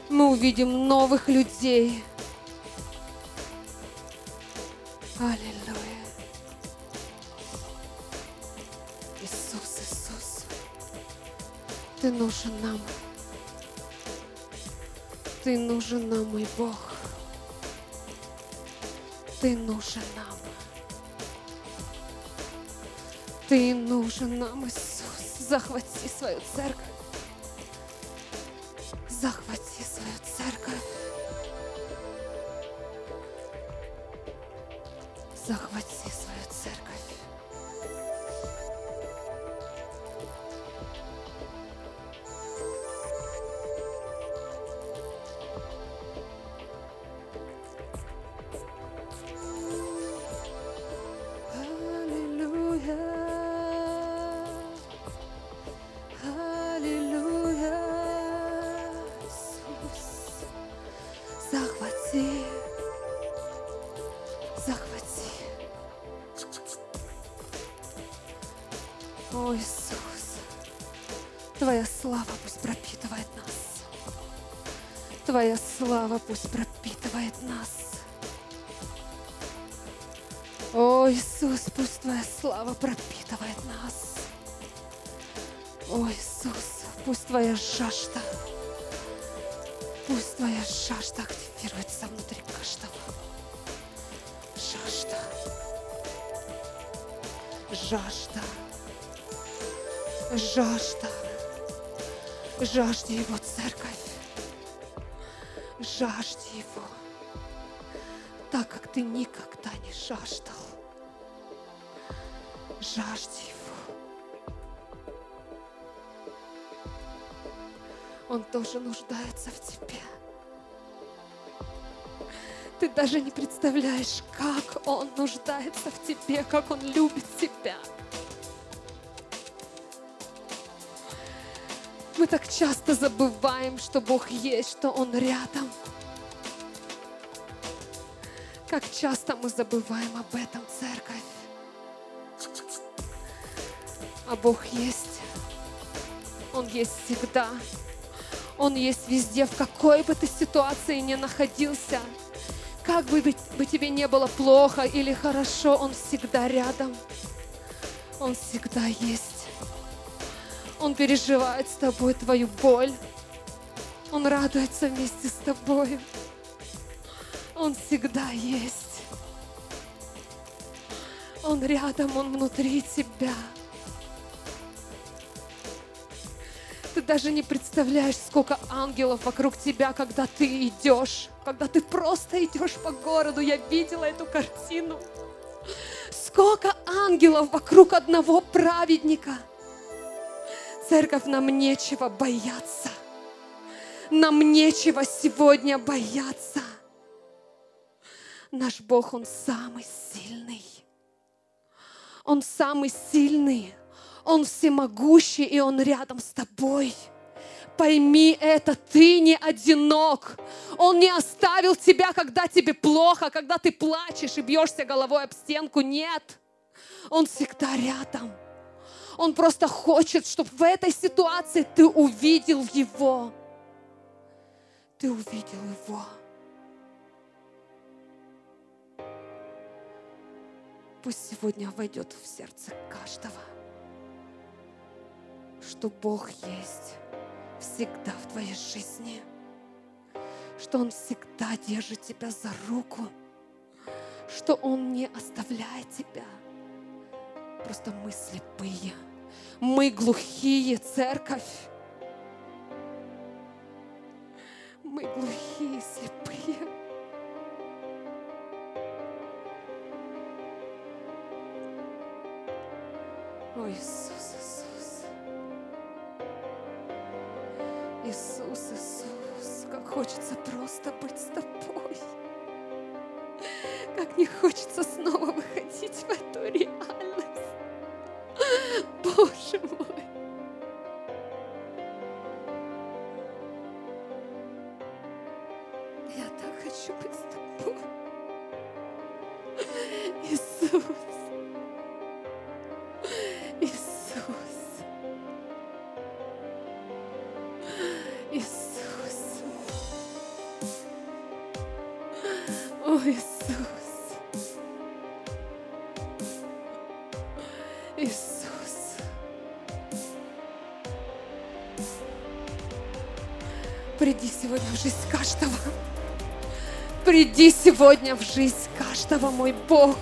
Мы увидим новых людей. Аллилуйя. Ты нужен нам. Ты нужен нам, мой Бог. Ты нужен нам. Ты нужен нам, Иисус. Захвати свою церковь. Слава пусть пропитывает нас. О, Иисус, пусть Твоя слава пропитывает нас. О, Иисус, пусть Твоя жажда, пусть Твоя жажда активируется внутри каждого. Жажда. Жажда. Жажда. Жажди Его церковь. Жажди Его. Так, как ты никогда не жаждал. Жажди Его. Он тоже нуждается в тебе. Ты даже не представляешь, как Он нуждается в тебе, как Он любит тебя. Мы так часто забываем, что Бог есть, что Он рядом. Как часто мы забываем об этом, церковь. А Бог есть. Он есть всегда. Он есть везде, в какой бы ты ситуации ни находился. Как бы, бы тебе не было плохо или хорошо, Он всегда рядом. Он всегда есть. Он переживает с тобой твою боль. Он радуется вместе с тобой. Он всегда есть. Он рядом, Он внутри тебя. Ты даже не представляешь, сколько ангелов вокруг тебя, когда ты идешь, когда ты просто идешь по городу. Я видела эту картину. Сколько ангелов вокруг одного праведника. Церковь, нам нечего бояться. Нам нечего сегодня бояться. Наш Бог, Он самый сильный. Он самый сильный. Он всемогущий, и Он рядом с тобой. Пойми это, ты не одинок. Он не оставил тебя, когда тебе плохо, когда ты плачешь и бьешься головой об стенку. Нет. Он всегда рядом. Он просто хочет, чтобы в этой ситуации ты увидел Его. Ты увидел Его. Пусть сегодня войдет в сердце каждого, что Бог есть всегда в твоей жизни, что Он всегда держит тебя за руку, что Он не оставляет тебя. Просто мы слепые, мы глухие, церковь. Мы глухие, слепые. О, Иисус, Иисус. Иисус, Иисус, как хочется просто быть с тобой. Как не хочется снова Приди сегодня в жизнь каждого, мой Бог.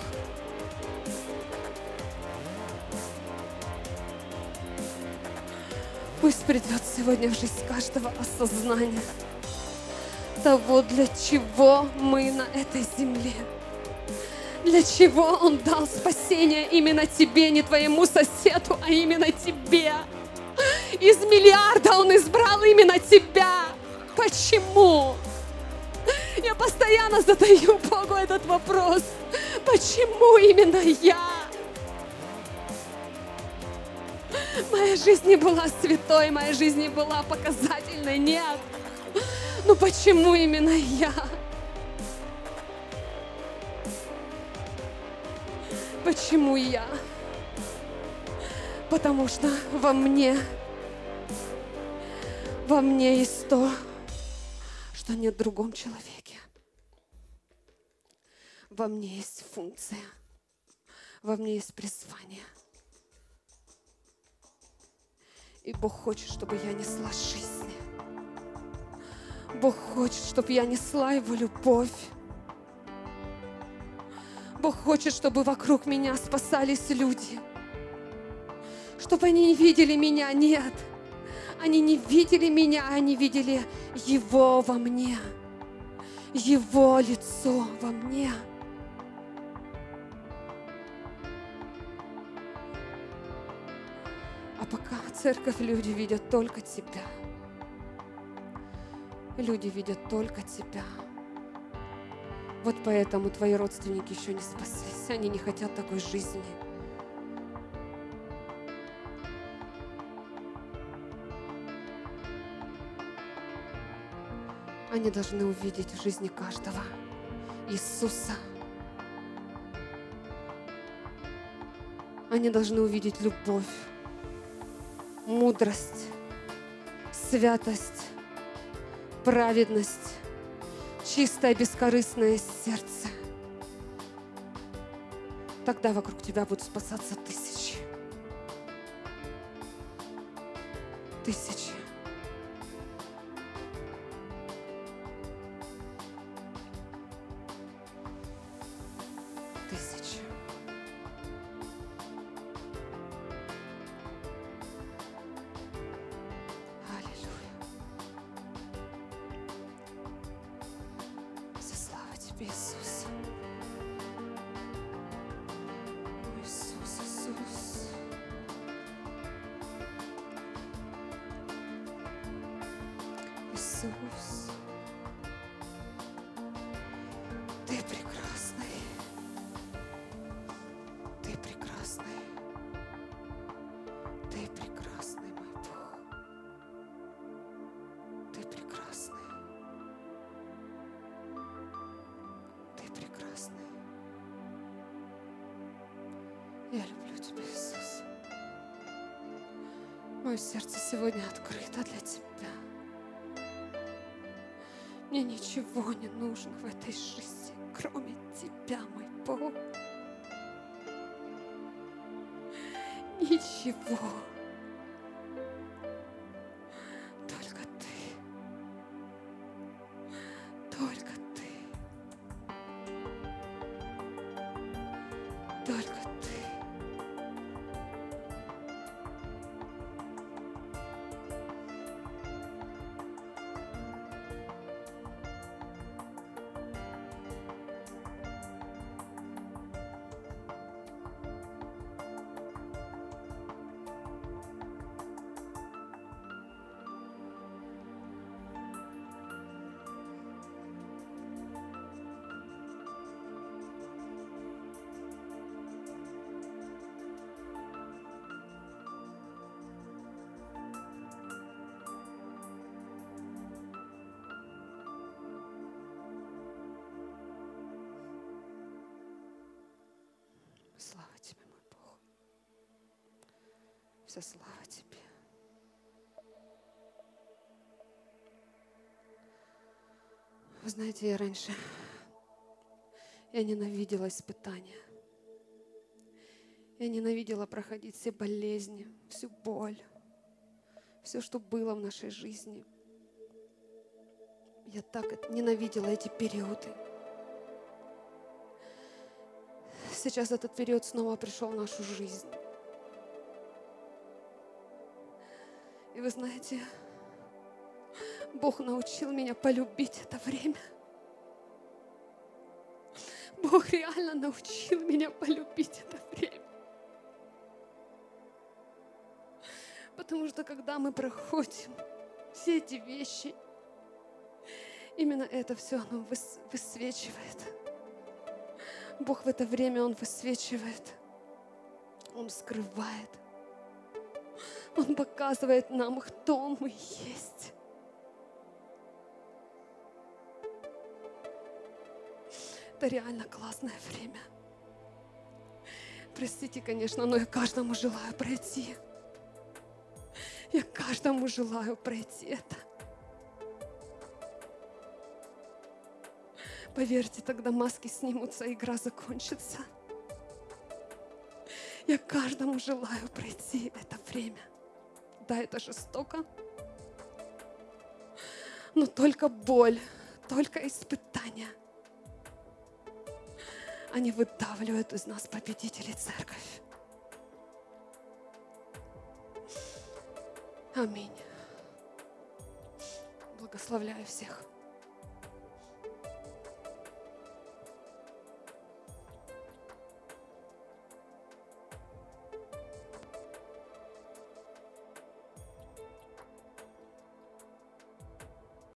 Пусть придет сегодня в жизнь каждого осознание того, для чего мы на этой земле. Для чего Он дал спасение именно тебе, не твоему соседу, а именно тебе. Из миллиарда Он избрал именно тебя. Постоянно задаю Богу этот вопрос. Почему именно я? Моя жизнь не была святой, моя жизнь не была показательной, нет. Ну почему именно я? Почему я? Потому что во мне Во мне есть то, что нет в другом человеке. Во мне есть функция. Во мне есть призвание. И Бог хочет, чтобы я несла жизнь. Бог хочет, чтобы я несла Его любовь. Бог хочет, чтобы вокруг меня спасались люди. Чтобы они не видели меня, нет. Они не видели меня, они видели Его во мне. Его лицо во мне. А пока церковь люди видят только Тебя. Люди видят только Тебя. Вот поэтому твои родственники еще не спаслись. Они не хотят такой жизни. Они должны увидеть в жизни каждого Иисуса. Они должны увидеть любовь, мудрость, святость, праведность, чистое бескорыстное сердце. Тогда вокруг тебя будут спасаться тысячи. Тысячи. Слава Тебе, Иисус. О, Иисус, Иисус. Тебя, Иисус. Мое сердце сегодня открыто для Тебя. Мне ничего не нужно в этой жизни, кроме Тебя, мой Бог. Ничего. Вся слава Тебе. Вы знаете, я раньше, я ненавидела испытания. Я ненавидела проходить все болезни, всю боль, все, что было в нашей жизни. Я так ненавидела эти периоды. Сейчас этот период снова пришел в нашу жизнь. И вы знаете, Бог научил меня полюбить это время. Бог реально научил меня полюбить это время. Потому что когда мы проходим все эти вещи, именно это все оно выс- высвечивает. Бог в это время, Он высвечивает, Он скрывает, Он показывает нам, кто мы есть. Это реально классное время. Простите, конечно, но я каждому желаю пройти Я каждому желаю пройти это. Поверьте, тогда маски снимутся, и игра закончится. Я каждому желаю пройти это время. Да, это жестоко, но только боль, только испытания. Они выдавливают из нас победителей церковь. Аминь. Благословляю всех.